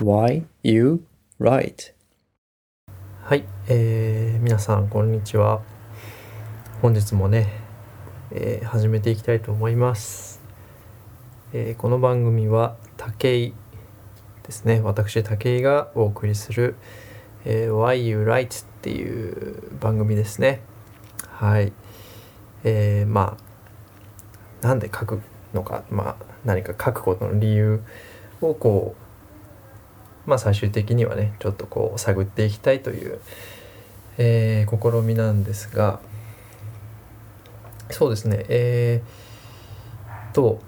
Why You Write? はい、えー、皆さんこんにちは。本日もね、えー、始めていきたいと思います、えー、この番組は武井ですね。私武井がお送りする、えー、Why You Write っていう番組ですね。はい。えー、まあなんで書くのかまあ何か書くことの理由をこうまあ、最終的にはねちょっとこう探っていきたいという、えー、試みなんですがそうですねえー、と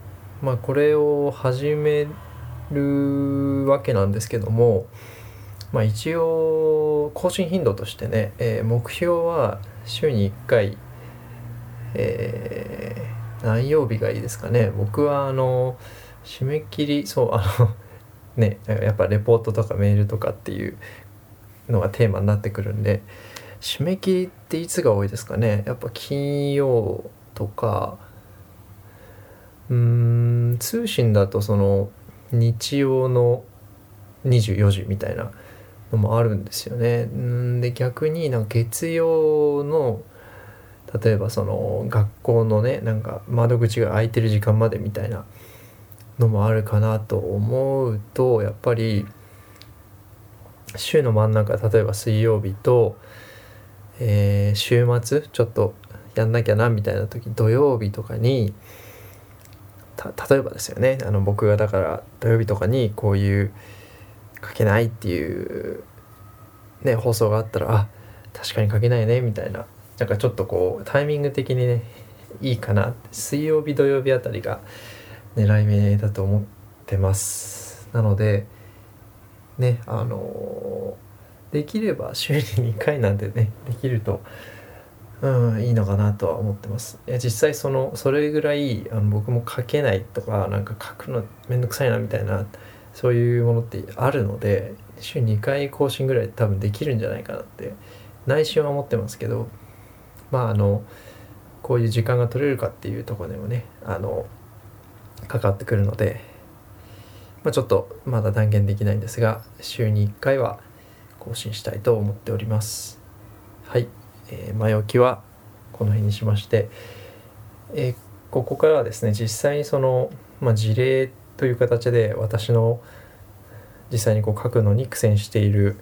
まあこれを始めるわけなんですけども、まあ、一応更新頻度としてね、えー、目標は週に1回、えー、何曜日がいいですかね。僕はあの締め切りそうあのねやっぱレポートとかメールとかっていうのがテーマになってくるんで締め切りっていつが多いですかねやっぱ金曜とかうん通信だとその日曜の24時みたいなのもあるんですよね。んで逆になんか月曜の例えばその学校のねなんか窓口が開いてる時間までみたいなのもあるかなと思うとやっぱり週の真ん中例えば水曜日と、えー、週末ちょっとやんなきゃなみたいな時土曜日とかに例えばですよね。あの僕がだから土曜日とかにこういう書けないっていう、ね、放送があったらあ確かに書けないねみたいななんかちょっとこうタイミング的にねいいかな水曜日土曜日あたりが狙い目だと思ってます。なのでねあのできれば週に2回なんでね できるとうんいいのかなとは思ってます。いや実際そのそれぐらいあの僕も書けないとかなんか書くのめんどくさいなみたいなそういうものってあるので週2回更新ぐらい多分できるんじゃないかなって内心は思ってますけどまああのこういう時間が取れるかっていうとこでもねあのかかってくるので、まあ、ちょっとまだ断言できないんですが週に1回は更新したいと思っております。はい、えー、前置きはこの辺にしまして、えー、ここからはですね実際にその、まあ、事例という形で私の実際にこう書くのに苦戦している、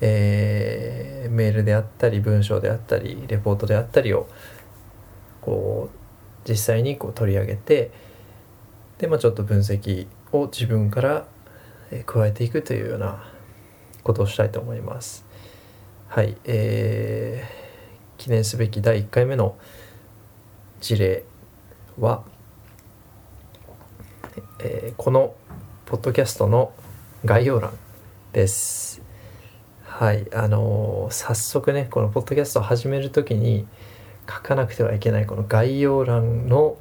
えー、メールであったり文章であったりレポートであったりをこう実際にこう取り上げて、で、まあ、ちょっと分析を自分から加えていくというようなことをしたいと思います。はい、えー、記念すべき第1回目の事例は、えー、このポッドキャストの概要欄です。はい、あのー、早速ねこのポッドキャストを始める時に書かなくてはいけないこの概要欄の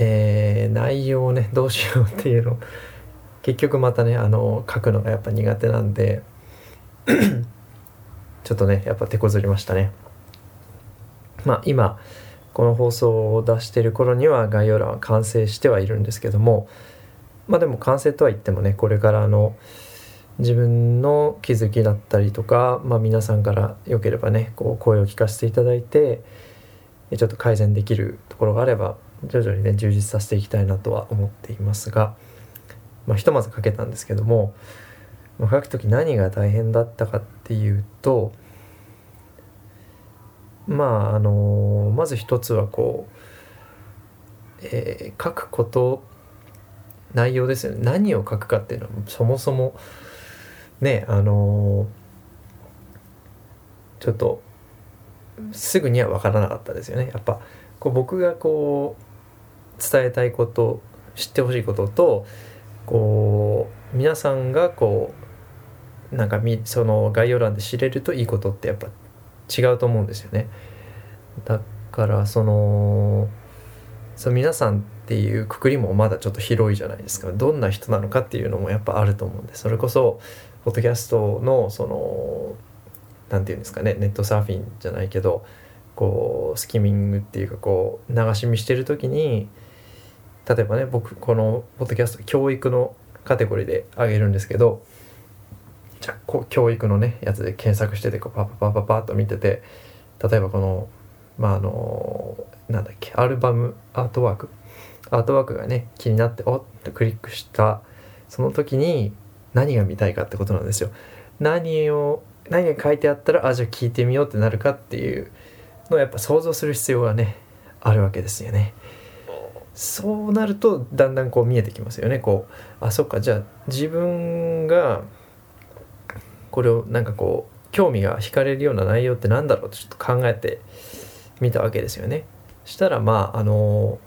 えー、内容をね どうしようっていうの。結局またねあの書くのがやっぱ苦手なんで。ちょっとねやっぱ手こずりましたね。まあ今この放送を出してる頃には概要欄は完成してはいるんですけども。まあでも完成とは言ってもねこれからの自分の気づきだったりとか、まあ、皆さんからよければねこう声を聞かせていただいてちょっと改善できるところがあれば徐々にね充実させていきたいなとは思っていますが、まあ、ひとまず書けたんですけども、まあ、書く時何が大変だったかっていうとまああのまず一つはこう、えー、書くこと内容ですよね。何を書くかっていうのはそもそもねあのちょっとすぐには分からなかったですよね。やっぱこう僕がこう伝えたいこと知ってほしいこととこう皆さんがこうなんかみその概要欄で知れるといいことってやっぱ違うと思うんですよね。だからそのその皆さんっていうくくりもまだちょっと広いじゃないですかどんな人なのかっていうのもやっぱあると思うんでそれこそポッドキャストのその何て言うんですかねネットサーフィンじゃないけどこうスキミングっていうかこう流し見してる時に例えばね僕このポッドキャスト教育のカテゴリーで上げるんですけどじゃこ教育のねやつで検索しててこうパパパパパッと見てて例えばこのまああのなんだっけアルバムアートワークアートワークがね気になっておっとクリックしたその時に何が見たいかってことなんですよ。何を何が書いてあったらあじゃあ聞いてみようってなるかっていうのをやっぱ想像する必要がねあるわけですよね。そうなるとだんだんこう見えてきますよね。こうあそっかじゃあ自分がこれをなんかこう興味が惹かれるような内容って何だろうとちょっと考えてみたわけですよね。したらまああの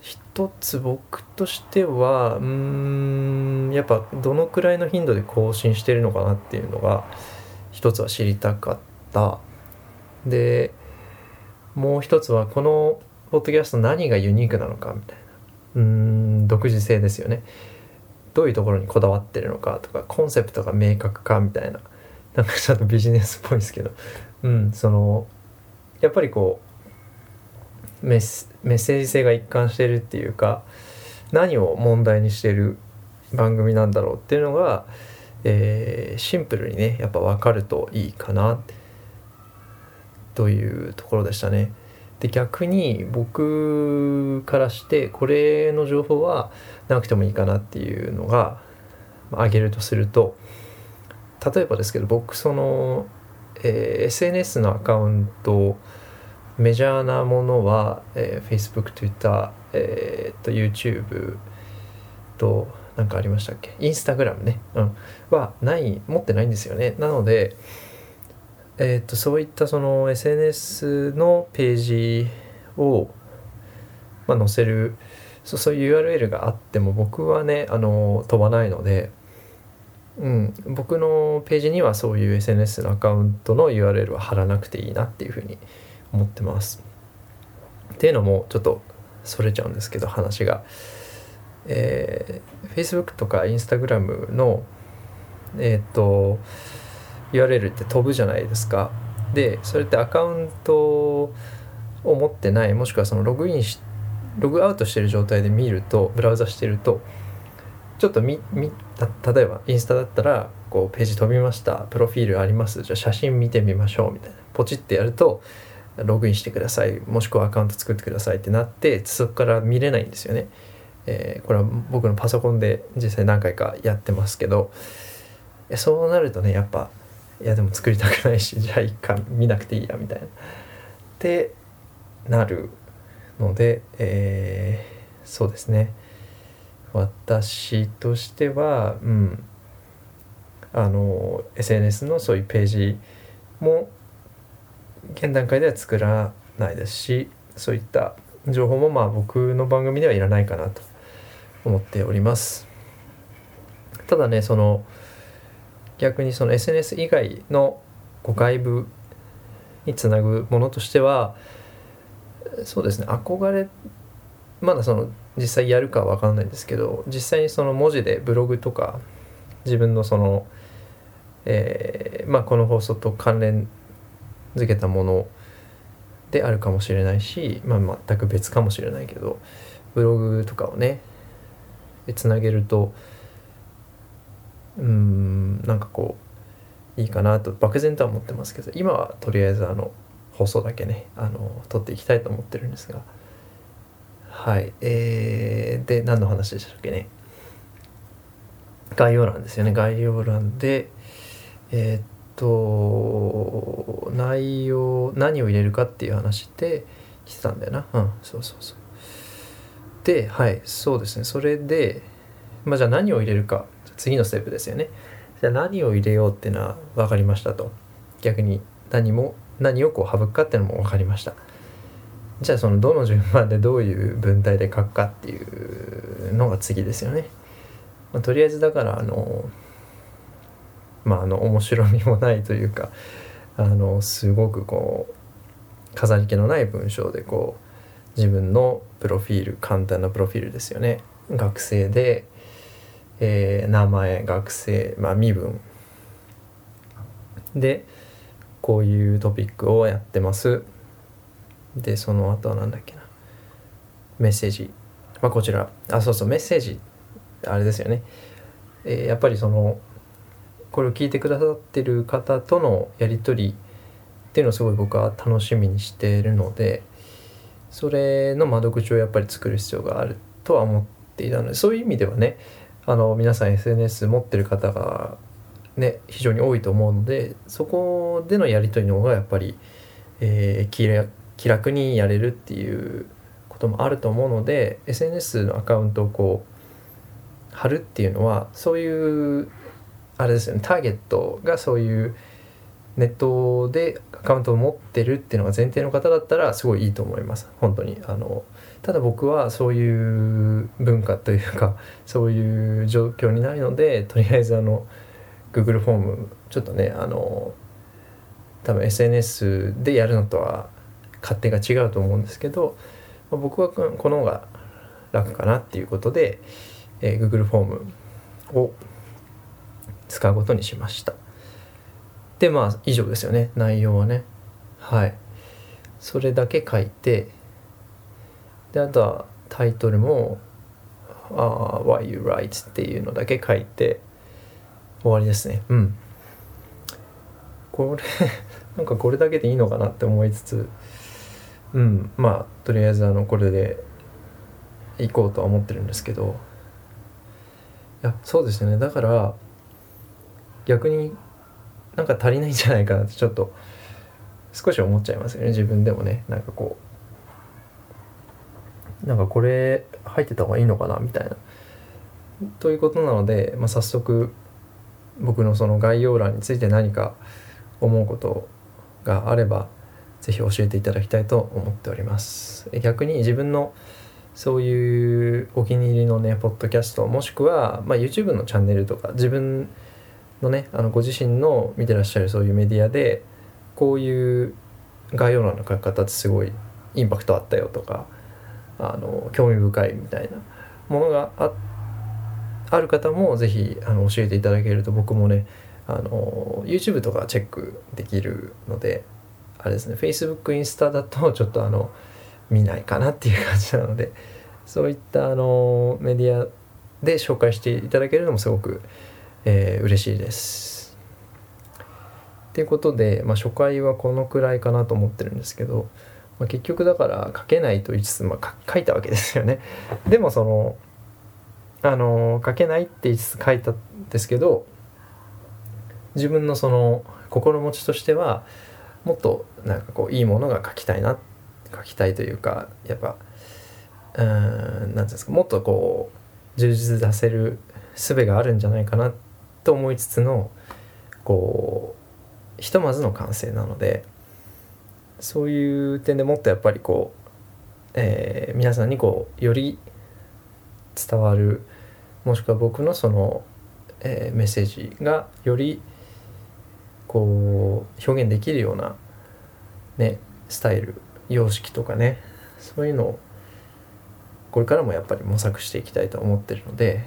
一つ僕としてはうんやっぱどのくらいの頻度で更新してるのかなっていうのが一つは知りたかったでもう一つはこのポッドキャスト何がユニークなのかみたいな。うーん独自性ですよね。どういうところにこだわってるのかとかコンセプトが明確かみたいな。なんかちょっとビジネスっぽいですけど。うんそのやっぱりこうメッメッセージ性が一貫してるっていうか何を問題にしてる番組なんだろうっていうのが、えーシンプルにねやっぱ分かるといいかなというところでしたね。で逆に僕からしてこれの情報はなくてもいいかなっていうのが挙げるとすると例えばですけど僕その、えー SNS のアカウントメジャーなものは、えー Facebook、Twitter、えー、と YouTube と何かありましたっけ？Instagram ね、うん、はない持ってないんですよね。なのでえーっとそういったその SNS のページを、まあ、載せるそうそういう URL があっても僕はねあの飛ばないので、うん、僕のページにはそういう SNS のアカウントの URL は貼らなくていいなっていうふうに思ってます。っていうのもちょっとそれちゃうんですけど話が、えー Facebook とか Instagram のえーっと URL って飛ぶじゃないですか。でそれってアカウントを持ってないもしくはそのログインしログアウトしてる状態で見るとブラウザしてるとちょっとみみた例えばインスタだったらこうページ飛びました。プロフィールあります。じゃあ写真見てみましょうみたいな。ポチってやるとログインしてください。もしくはアカウント作ってくださいってなってそこから見れないんですよね。えーこれは僕のパソコンで実際何回かやってますけど。そうなるとねやっぱいやでも作りたくないし じゃあ一回見なくていいやみたいな。ってなるので、えーそうですね。私としてはうん。あの SNS のそういうページも現段階では作らないですしそういった情報もまあ僕の番組ではいらないかなと思っております。ただねその逆にその SNS 以外のこう外部につなぐものとしてはそうですね憧れまだその実際やるかは分かんないんですけど実際にその文字でブログとか自分のその、えーまあ、この放送と関連づけたものであるかもしれないし、まあ、全く別かもしれないけどブログとかをねつなげるとうんなんかこういいかなと漠然とは思ってますけど今はとりあえずあの放送だけねあの撮っていきたいと思ってるんですがはいえー、で何の話でしたっけね。概要欄ですよね。概要欄でえーっと内容何を入れるかっていう話で来てたんだよな。うんそうそうそう。ではいそうですね。それでまあじゃあ何を入れるか。次のステップですよね。じゃあ何を入れようっていうのは分かりましたと。逆に何も何をこう省くかっていうのも分かりました。じゃあそのどの順番でどういう文体で書くかっていうのが次ですよね、まあ、とりあえずだからあのまああの面白みもないというかあのすごくこう飾り気のない文章でこう自分のプロフィール簡単なプロフィールですよね。学生で、えー名前学生、まあ、身分。でこういうトピックをやってます。でその後は何だっけな。メッセージ、まあ、こちら。あそうそうメッセージ。あれですよね、えーやっぱりそのこれを聞いてくださってる方とのやり取りっていうのをすごい僕は楽しみにしているのでそれの窓口をやっぱり作る必要があるとは思っていたのでそういう意味ではねあの皆さん SNS 持ってる方がね非常に多いと思うのでそこでのやり取りの方がやっぱり、えー気楽にやれるっていうこともあると思うので SNS のアカウントをこう貼るっていうのはそういうあれですよねターゲットがそういうネットでアカウントを持ってるっていうのが前提の方だったらすごいいいと思います。本当にあのただ僕はそういう文化というかそういう状況にないのでとりあえずあの Google フォームちょっとねあの多分 SNS でやるのとは勝手が違うと思うんですけど、まあ僕はこの方が楽かなっていうことで、えー Google フォームを使うことにしました。でまあ以上ですよね。内容はね。はい。それだけ書いてであとはタイトルも「あ Why You Write」っていうのだけ書いて終わりですね。うん。これ なんかこれだけでいいのかなって思いつつうん。まあとりあえずあのこれで行こうとは思ってるんですけど。いやそうですね。だから逆になんか足りないんじゃないかなってちょっと少し思っちゃいますよね。自分でもね。なんかこうなんかこれ入ってた方がいいのかなみたいな。ということなので、まあ、早速僕のその概要欄について何か思うことがあればぜひ教えていただきたいと思っております。逆に自分のそういうお気に入りのねポッドキャストもしくは、まあ、YouTube のチャンネルとか自分のねあのご自身の見てらっしゃるそういうメディアでこういう概要欄の書き方ってすごいインパクトあったよとかあの興味深いみたいなものがあある方もぜひあの教えていただけると僕もねあの YouTube とかチェックできるのであれですね Facebook インスタだとちょっとあの見ないかなっていう感じなのでそういったあのメディアで紹介していただけるのもすごく、えー嬉しいです。ということで、まあ、初回はこのくらいかなと思ってるんですけど、まあ、結局だから書けないと言いつつ、まあ、書いたわけですよね。でもそのあの書けないって言いつつ書いたんですけど自分のその心持ちとしてはもっとなんかこういいものが書きたいな書きたいというかやっぱうんなんていうんですかもっとこう充実させる術があるんじゃないかなと思いつつのこうひとまずの完成なのでそういう点でもっとやっぱりこう、えー皆さんにこうより伝わるもしくは僕のその、えーメッセージがよりこう表現できるようなねスタイル様式とかねそういうのをこれからもやっぱり模索していきたいと思ってるので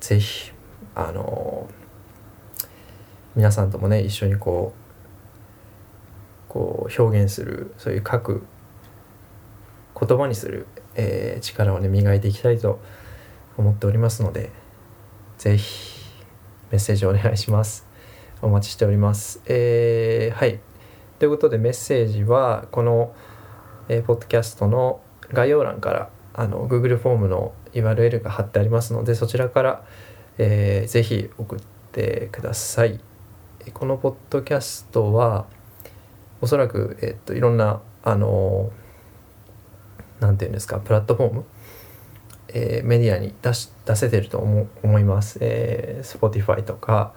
ぜひあの皆さんともね一緒にこうこう表現するそういう書く言葉にする、えー力をね磨いていきたいと思っておりますのでぜひメッセージをお願いします。お待ちしております。えーはい。ということでメッセージはこの、えーポッドキャストの概要欄からあの Google フォームの URL が貼ってありますのでそちらから、えーぜひ送ってください。このポッドキャストはおそらく、えっといろんなあのなんていうんですかプラットフォーム、えーメディアに出し出せてると思思います、えー Spotify とか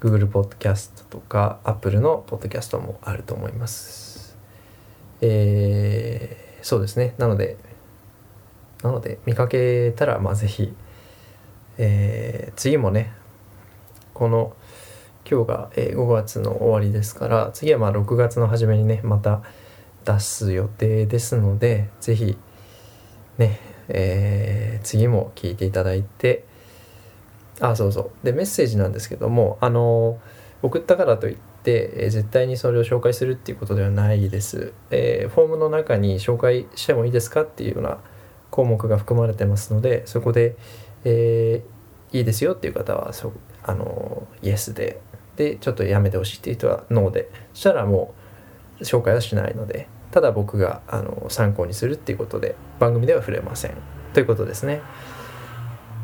Google ポッドキャストとか Apple のポッドキャストもあると思います。えーそうですね。なのでなので見かけたらまあぜひ、えー次もねこの今日が、えー5月の終わりですから次はまあ6月の初めにねまた出す予定ですのでぜひね、えー次も聞いていただいてあそうそう。でメッセージなんですけどもあの送ったからといって、えー絶対にそれを紹介するっていうことではないです、えーフォームの中に紹介してもいいですかっていうような項目が含まれてますのでそこで、えーいいですよっていう方はそあのイエスででちょっとやめてほしいっていう人はノーで。そしたらもう紹介はしないのでただ僕があの参考にするっていうことで番組では触れません。ということですね。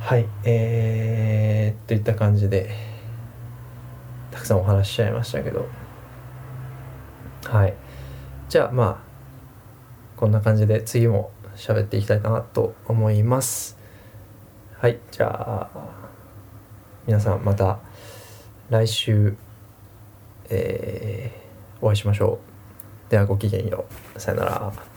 はい。えー、といった感じでたくさんお話しちゃいましたけど。はい。じゃあまあこんな感じで次も喋っていきたいなと思います。はい。じゃあ皆さんまた来週、えーお会いしましょう。ではごきげんよう。さよなら。